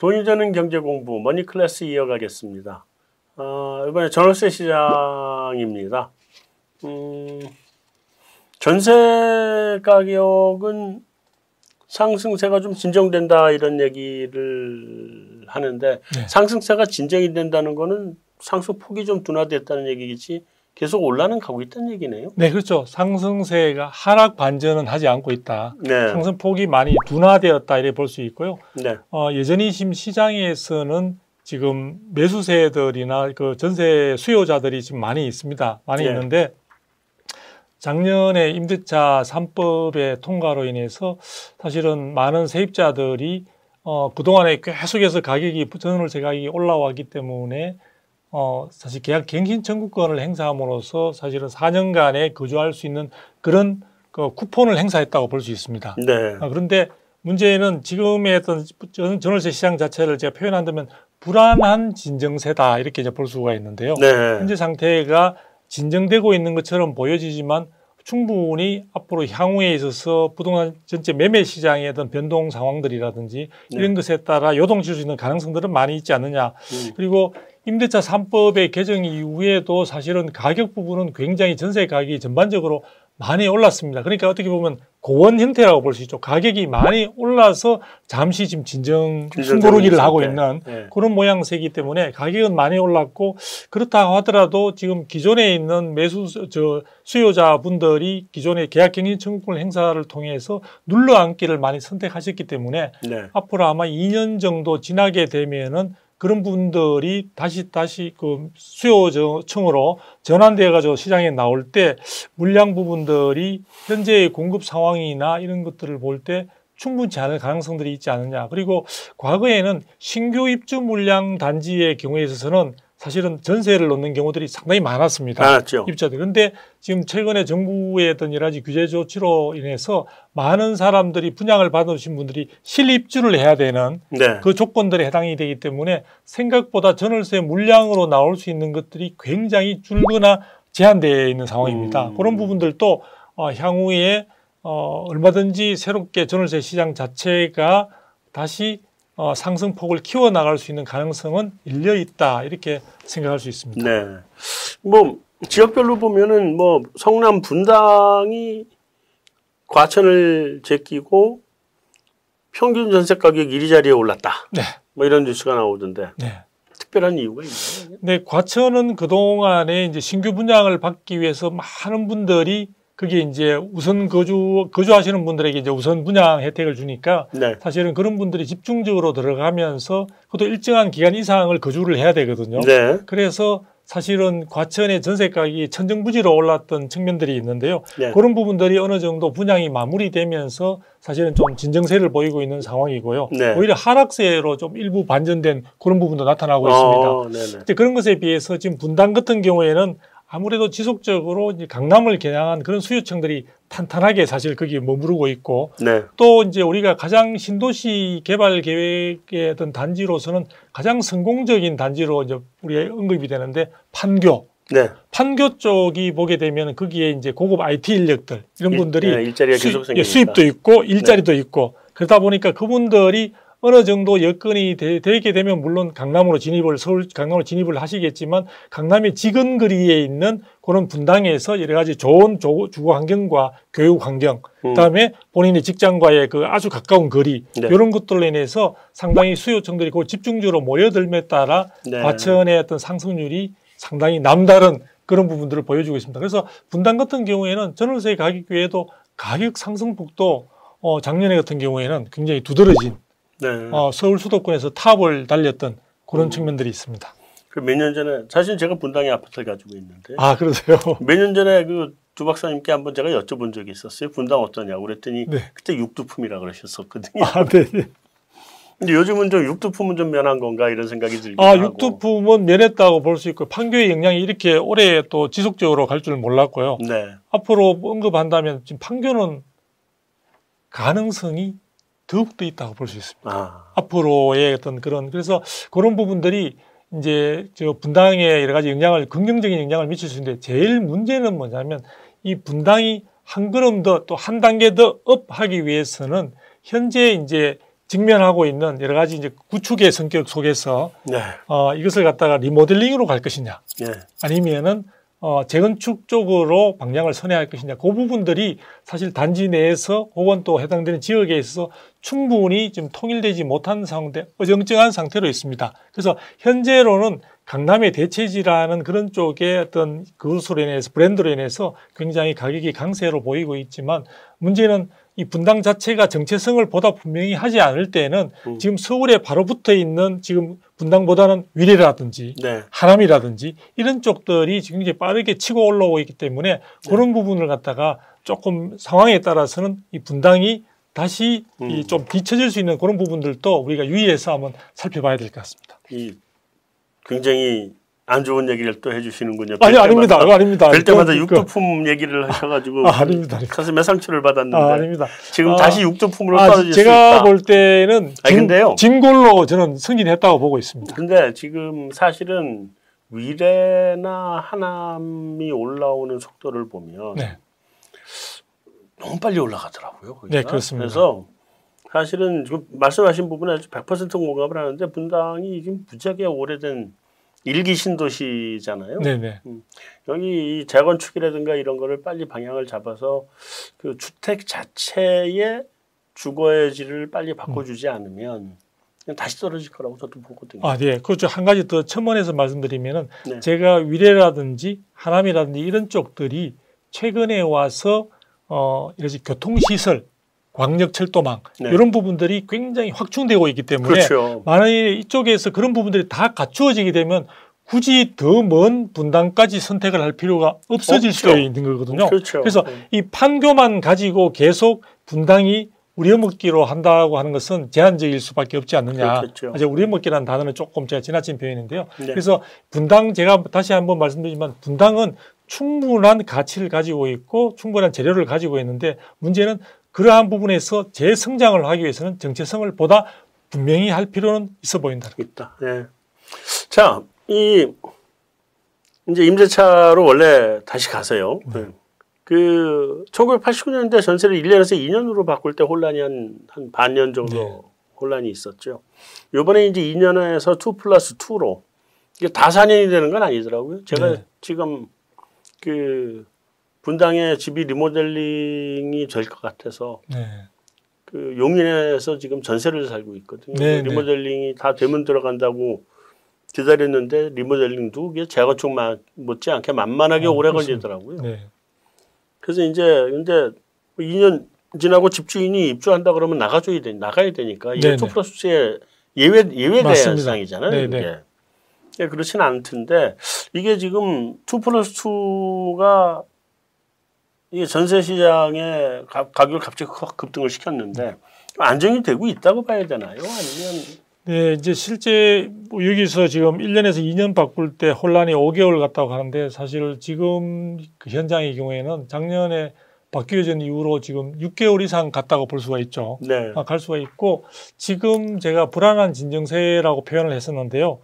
돈이 되는 경제 공부 머니 클래스 이어가겠습니다. 어, 이번에 전월세 시장입니다. 음, 전세 가격은 상승세가 좀 진정된다 이런 얘기를 하는데 네. 상승세가 진정이 된다는 거는 상승 폭이 좀 둔화됐다는 얘기겠지 계속 올라는 가고 있다는 얘기네요. 네, 그렇죠. 상승세가 하락 반전은 하지 않고 있다. 네. 상승 폭이 많이 둔화되었다 이렇게 볼 수 있고요. 네. 어, 여전히 지금 시장에서는 지금 매수세들이나 그 전세 수요자들이 지금 많이 있습니다. 많이 네. 있는데 작년에 임대차 3법의 통과로 인해서 사실은 많은 세입자들이 어, 그동안에 계속해서 가격이 전월세 가격이 올라왔기 때문에 어, 사실 계약 갱신 청구권을 행사함으로써 사실은 4년간에 거주할 수 있는 그런 그 쿠폰을 행사했다고 볼 수 있습니다. 네. 아, 그런데 문제는 지금의 어떤 전월세 시장 자체를 제가 표현한다면 불안한 진정세다 이렇게 이제 볼 수가 있는데요. 네. 현재 상태가 진정되고 있는 것처럼 보여지지만 충분히 앞으로 향후에 있어서 부동산 전체 매매 시장의 어떤 변동 상황들이라든지 네. 이런 것에 따라 요동칠 수 있는 가능성들은 많이 있지 않느냐. 음. 그리고 임대차 3법의 개정 이후에도 사실은 가격 부분은 굉장히 전세 가격이 전반적으로 많이 올랐습니다. 그러니까 어떻게 보면 고원 형태라고 볼 수 있죠. 가격이 많이 올라서 잠시 지금 진정 숨고르기를 하고 있는 네. 그런 모양새이기 때문에 가격은 많이 올랐고 그렇다고 하더라도 지금 기존에 있는 매수 저 수요자분들이 기존의 계약갱신 청구권 행사를 통해서 눌러앉기를 많이 선택하셨기 때문에 네. 앞으로 아마 2년 정도 지나게 되면은 그런 분들이 다시 다시 그 수요 층으로 전환되어 가지고 시장에 나올 때 물량 부분들이 현재의 공급 상황이나 이런 것들을 볼 때 충분치 않을 가능성들이 있지 않느냐. 그리고 과거에는 신규 입주 물량 단지의 경우에 있어서는 사실은 전세를 놓는 경우들이 상당히 많았습니다. 많았죠. 입자들. 그런데 지금 최근에 정부의 어떤 여러 가지 규제 조치로 인해서 많은 사람들이 분양을 받으신 분들이 실입주를 해야 되는 네. 그 조건들에 해당이 되기 때문에 생각보다 전월세 물량으로 나올 수 있는 것들이 굉장히 줄거나 제한되어 있는 상황입니다. 음. 그런 부분들도 어, 향후에 어, 얼마든지 새롭게 전월세 시장 자체가 다시 어, 상승폭을 키워나갈 수 있는 가능성은 열려 있다 이렇게 생각할 수 있습니다. 네. 뭐 지역별로 보면은 뭐 성남 분당이 과천을 제끼고 평균 전세 가격 이리자리에 올랐다. 네. 뭐 이런 뉴스가 나오던데. 네. 특별한 이유가 있나요? 네, 과천은 그동안에 이제 신규 분양을 받기 위해서 많은 분들이 그게 이제 우선 거주 거주하시는 분들에게 이제 우선 분양 혜택을 주니까 네. 사실은 그런 분들이 집중적으로 들어가면서 그것도 일정한 기간 이상을 거주를 해야 되거든요. 네. 그래서 사실은 과천의 전세 가격이 천정부지로 올랐던 측면들이 있는데요. 네. 그런 부분들이 어느 정도 분양이 마무리되면서 사실은 좀 진정세를 보이고 있는 상황이고요. 네. 오히려 하락세로 좀 일부 반전된 그런 부분도 나타나고 어, 있습니다. 그런 것에 비해서 지금 분당 같은 경우에는 아무래도 지속적으로 이제 강남을 겨냥한 그런 수요층들이 탄탄하게 사실 거기에 머무르고 있고 네. 또 이제 우리가 가장 신도시 개발 계획의 어떤 단지로서는 가장 성공적인 단지로 이제 우리가 언급이 되는데 판교 네. 판교 쪽이 보게 되면 거기에 이제 고급 IT 인력들 이런 분들이 일, 네, 일자리가 계속 수, 예, 수입도 있고 일자리도 네. 있고 그러다 보니까 그분들이 어느 정도 여건이 되, 게 되면 물론 강남으로 진입을 서울 강남으로 진입을 하시겠지만 강남의 지근거리에 있는 그런 분당에서 여러 가지 좋은 주거 환경과 교육 환경 음. 그다음에 본인의 직장과의 그 아주 가까운 거리 네. 이런 것들로 인해서 상당히 수요층들이 그 집중적으로 모여들에 따라 네. 과천의 어떤 상승률이 상당히 남다른 그런 부분들을 보여주고 있습니다. 그래서 분당 같은 경우에는 전월세 가격 외에도 가격 상승폭도 어, 작년에 같은 경우에는 굉장히 두드러진 네. 어, 서울 수도권에서 탑을 달렸던 그런 음. 측면들이 있습니다. 그 몇 년 전에 사실 제가 분당에 아파트를 가지고 있는데 아 그러세요? 몇 년 전에 그 두 박사님께 한번 제가 여쭤본 적이 있었어요. 분당 어떠냐고 그랬더니 네. 그때 육두품이라 그러셨었거든요. 아, 네. 근데 요즘은 좀 육두품은 좀 면한 건가 이런 생각이 들기도 아, 하고. 육두품은 면했다고 볼 수 있고 판교의 영향이 이렇게 오래 또 지속적으로 갈 줄 몰랐고요. 네. 앞으로 언급한다면 지금 판교는 가능성이 더욱더 있다고 볼 수 있습니다. 아. 앞으로의 어떤 그런 그래서 그런 부분들이 이제 저 분당에 여러 가지 영향을 긍정적인 영향을 미칠 수 있는데 제일 문제는 뭐냐면 이 분당이 한 걸음 더 또 한 단계 더 업하기 위해서는 현재 이제 직면하고 있는 여러 가지 이제 구축의 성격 속에서 네. 어, 이것을 갖다가 리모델링으로 갈 것이냐, 네. 아니면은 어, 재건축 쪽으로 방향을 선회할 것이냐, 그 부분들이 사실 단지 내에서 혹은 또 해당되는 지역에 있어서 충분히 지금 통일되지 못한 상태, 어정쩡한 상태로 있습니다. 그래서 현재로는 강남의 대체지라는 그런 쪽에 어떤 그것으로 인해서 브랜드로 인해서 굉장히 가격이 강세로 보이고 있지만 문제는 이 분당 자체가 정체성을 보다 분명히 하지 않을 때는 음. 지금 서울에 바로 붙어 있는 지금 분당보다는 위례라든지 네. 하남이라든지 이런 쪽들이 지금 이제 빠르게 치고 올라오고 있기 때문에 네. 그런 부분을 갖다가 조금 상황에 따라서는 이 분당이 다시 음. 이좀 뒤처질 수 있는 그런 부분들도 우리가 유의해서 한번 살펴봐야 될 것 같습니다. 이 굉장히 안 좋은 얘기를 또 해주시는군요. 아니 아닙니다. 아닙니다. 별 때마다 육두품 얘기를 하셔가지고 아, 아닙니다. 가슴에 상처를 받았는데 아, 아닙니다. 지금 아, 다시 육두품으로 아, 떨어질 수 있다. 제가 볼 때는 진, 근데요. 진골로 저는 승진했다고 보고 있습니다. 근데 지금 사실은 위례나 하남이 올라오는 속도를 보면 네. 너무 빨리 올라가더라고요. 거기가. 네, 그렇습니다. 그래서 사실은 지금 말씀하신 부분에 아주 100% 공감을 하는데 분당이 지금 무지하게 오래된 일기 신도시잖아요. 네네. 음. 여기 이 재건축이라든가 이런 거를 빨리 방향을 잡아서 그 주택 자체의 주거의 질을 빨리 바꿔주지 음. 않으면 다시 떨어질 거라고 저도 보거든요. 아, 네. 그렇죠. 한 가지 더 첨언해서 말씀드리면은 네. 제가 위례라든지 하남이라든지 이런 쪽들이 최근에 와서 어, 이러지 교통시설 광역철도망 네. 이런 부분들이 굉장히 확충되고 있기 때문에 그렇죠. 만약에 이쪽에서 그런 부분들이 다 갖추어지게 되면 굳이 더 먼 분당까지 선택을 할 필요가 없어질 없죠. 수도 있는 거거든요. 그렇죠. 그래서 네. 이 판교만 가지고 계속 분당이 우려먹기로 한다고 하는 것은 제한적일 수밖에 없지 않느냐. 그렇죠. 이제 우려먹기라는 단어는 조금 제가 지나친 표현인데요. 네. 그래서 분당 제가 다시 한번 말씀드리지만 분당은 충분한 가치를 가지고 있고 충분한 재료를 가지고 있는데 문제는 그러한 부분에서 재성장을 하기 위해서는 정체성을 보다 분명히 할 필요는 있어 보인다. 있다. 예. 자, 이 이제 임대차로 원래 다시 가세요. 네. 그 1989년대 전세를 1년에서 2년으로 바꿀 때 혼란이 한, 한 반년 정도 네. 혼란이 있었죠. 요번에 이제 2년에서 2 플러스 2로 이게 다 4년이 되는 건 아니더라고요. 제가 네. 지금 그 분당에 집이 리모델링이 될 것 같아서 네. 그 용인에서 지금 전세를 살고 있거든요. 네, 네. 리모델링이 다 되면 들어간다고 기다렸는데 리모델링도 이게 재건축 못지않게 만만하게 어, 오래 그렇습니다. 걸리더라고요. 네. 그래서 이제 근데 2년 지나고 집주인이 입주한다 그러면 나가줘야 돼 나가야 되니까 이게 two 플러스의 예외 예외 대상이잖아요. 이게. 예, 그렇지는 않던데 이게 지금 two 플러스 two가 이게 전세 시장의 가격을 갑자기 급등을 시켰는데 안정이 되고 있다고 봐야 되나요? 아니면 네, 이제 실제 뭐 여기서 지금 1년에서 2년 바꿀 때 혼란이 5개월 갔다고 하는데 사실 지금 그 현장의 경우에는 작년에 바뀌어 진 이후로 지금 6개월 이상 갔다고 볼 수가 있죠. 네. 아, 갈 수가 있고 지금 제가 불안한 진정세라고 표현을 했었는데요.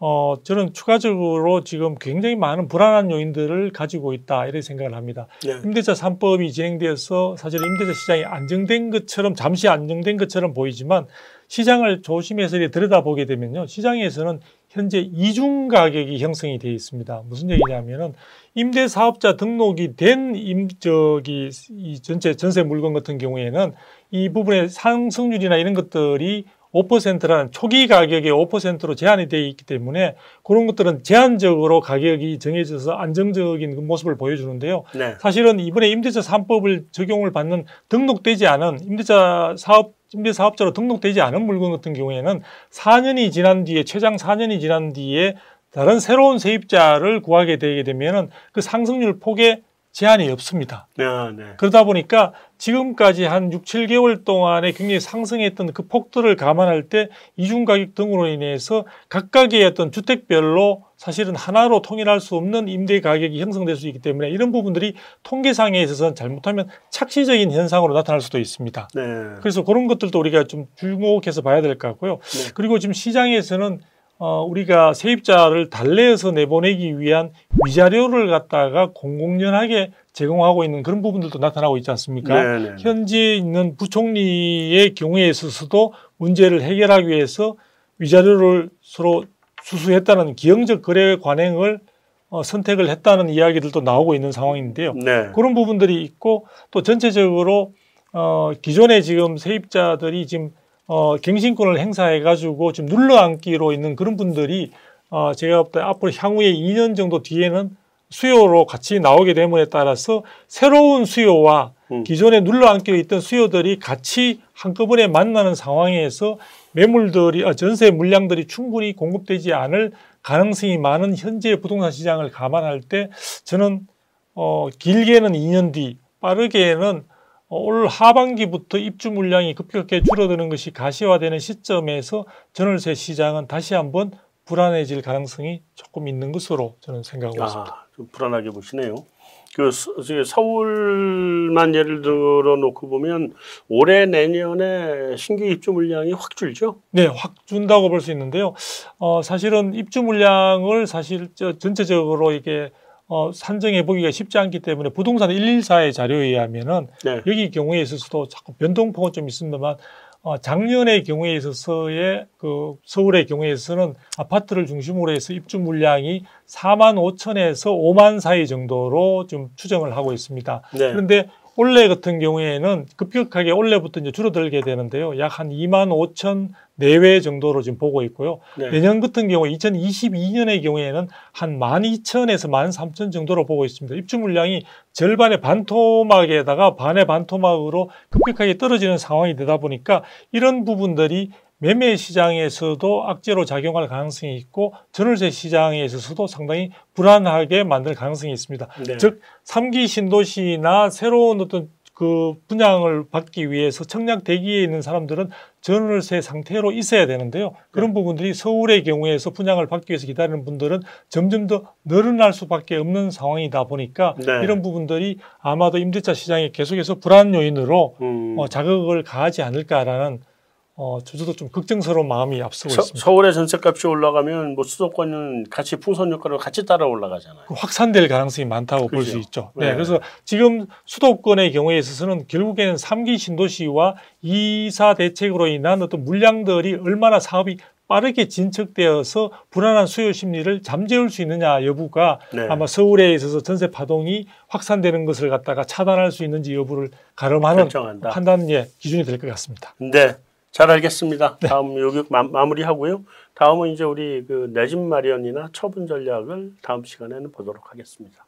어, 저는 추가적으로 지금 굉장히 많은 불안한 요인들을 가지고 있다 이렇게 생각을 합니다. 네. 임대차 3법이 진행되어서 사실 임대차 시장이 안정된 것처럼 잠시 안정된 것처럼 보이지만 시장을 조심해서 들여다보게 되면요. 시장에서는 현재 이중 가격이 형성이 되어 있습니다. 무슨 얘기냐면은 임대 사업자 등록이 된 임, 저기, 이 전체 전세 물건 같은 경우에는 이 부분의 상승률이나 이런 것들이 5%라는 초기 가격이 5%로 제한이 되어 있기 때문에 그런 것들은 제한적으로 가격이 정해져서 안정적인 그 모습을 보여주는데요. 네. 사실은 이번에 임대차 3법을 적용을 받는 등록되지 않은 임대차 사업 임대 사업자로 등록되지 않은 물건 같은 경우에는 4년이 지난 뒤에 최장 4년이 지난 뒤에 다른 새로운 세입자를 구하게 되게 되면은 그 상승률 폭에 제한이 없습니다. 네, 네. 그러다 보니까 지금까지 한 6, 7개월 동안에 굉장히 상승했던 그 폭들을 감안할 때 이중 가격 등으로 인해서 각각의 어떤 주택별로 사실은 하나로 통일할 수 없는 임대 가격이 형성될 수 있기 때문에 이런 부분들이 통계상에 있어서는 잘못하면 착시적인 현상으로 나타날 수도 있습니다. 네. 그래서 그런 것들도 우리가 좀 주목해서 봐야 될 것 같고요. 네. 그리고 지금 시장에서는 어, 우리가 세입자를 달래어서 내보내기 위한 위자료를 갖다가 공공연하게 제공하고 있는 그런 부분들도 나타나고 있지 않습니까? 네네. 네. 현재 있는 부총리의 경우에 있어서도 문제를 해결하기 위해서 위자료를 서로 수수했다는 기형적 거래 관행을 어, 선택을 했다는 이야기들도 나오고 있는 상황인데요. 네. 그런 부분들이 있고 또 전체적으로 어, 기존에 지금 세입자들이 지금 어, 갱신권을 행사해 가지고 지금 눌러앉기로 있는 그런 분들이 어, 제가 볼 때 앞으로 향후에 2년 정도 뒤에는 수요로 같이 나오게 됨에 따라서 새로운 수요와 음. 기존에 눌러앉겨 있던 수요들이 같이 한꺼번에 만나는 상황에서 매물들이 어, 전세 물량들이 충분히 공급되지 않을 가능성이 많은 현재 부동산 시장을 감안할 때 저는 어, 길게는 2년 뒤, 빠르게는 어, 올 하반기부터 입주 물량이 급격하게 줄어드는 것이 가시화되는 시점에서 전월세 시장은 다시 한번 불안해질 가능성이 조금 있는 것으로 저는 생각하고 아, 있습니다. 좀 불안하게 보시네요. 그 서울만 예를 들어 놓고 보면 올해 내년에 신규 입주 물량이 확 줄죠? 네, 확 준다고 볼 수 있는데요. 어, 사실은 입주 물량을 사실 전체적으로 이게 어, 산정해 보기가 쉽지 않기 때문에 부동산 114의 자료에 의하면은 네. 여기 경우에 있어서도 자꾸 변동폭은 좀 있습니다만 어, 작년의 경우에 있어서의 그 서울의 경우에 있어서는 아파트를 중심으로 해서 입주 물량이 4만 5천에서 5만 사이 정도로 좀 추정을 하고 있습니다. 네. 그런데 올해 같은 경우에는 급격하게 올해부터 이제 줄어들게 되는데요. 약 한 2만 5천 내외 정도로 지금 보고 있고요. 네. 내년 같은 경우 2022년의 경우에는 한 12,000에서 13,000 정도로 보고 있습니다. 입주 물량이 절반의 반토막에다가 반의 반토막으로 급격하게 떨어지는 상황이 되다 보니까 이런 부분들이 매매 시장에서도 악재로 작용할 가능성이 있고 전월세 시장에 있어서도 상당히 불안하게 만들 가능성이 있습니다. 네. 즉 3기 신도시나 새로운 어떤 그 분양을 받기 위해서 청약 대기에 있는 사람들은 전월세 상태로 있어야 되는데요. 그런 네. 부분들이 서울의 경우에서 분양을 받기 위해서 기다리는 분들은 점점 더 늘어날 수밖에 없는 상황이다 보니까 네. 이런 부분들이 아마도 임대차 시장에 계속해서 불안 요인으로 음. 어, 자극을 가하지 않을까라는 어, 저도 좀 걱정스러운 마음이 앞서고 서, 있습니다. 서울의 전세값이 올라가면 뭐 수도권은 같이 풍선 효과로 같이 따라 올라가잖아요. 그 확산될 가능성이 많다고 볼 수 있죠. 네. 네. 그래서 지금 수도권의 경우에 있어서는 결국에는 3기 신도시와 2사 대책으로 인한 어떤 물량들이 얼마나 사업이 빠르게 진척되어서 불안한 수요 심리를 잠재울 수 있느냐 여부가 네. 아마 서울에 있어서 전세 파동이 확산되는 것을 갖다가 차단할 수 있는지 여부를 가름하는 결정한다. 판단의 기준이 될 것 같습니다. 네. 잘 알겠습니다. 네. 다음 여기 마, 무리하고요 다음은 이제 우리 그 내집 마련이나 처분 전략을 다음 시간에는 보도록 하겠습니다.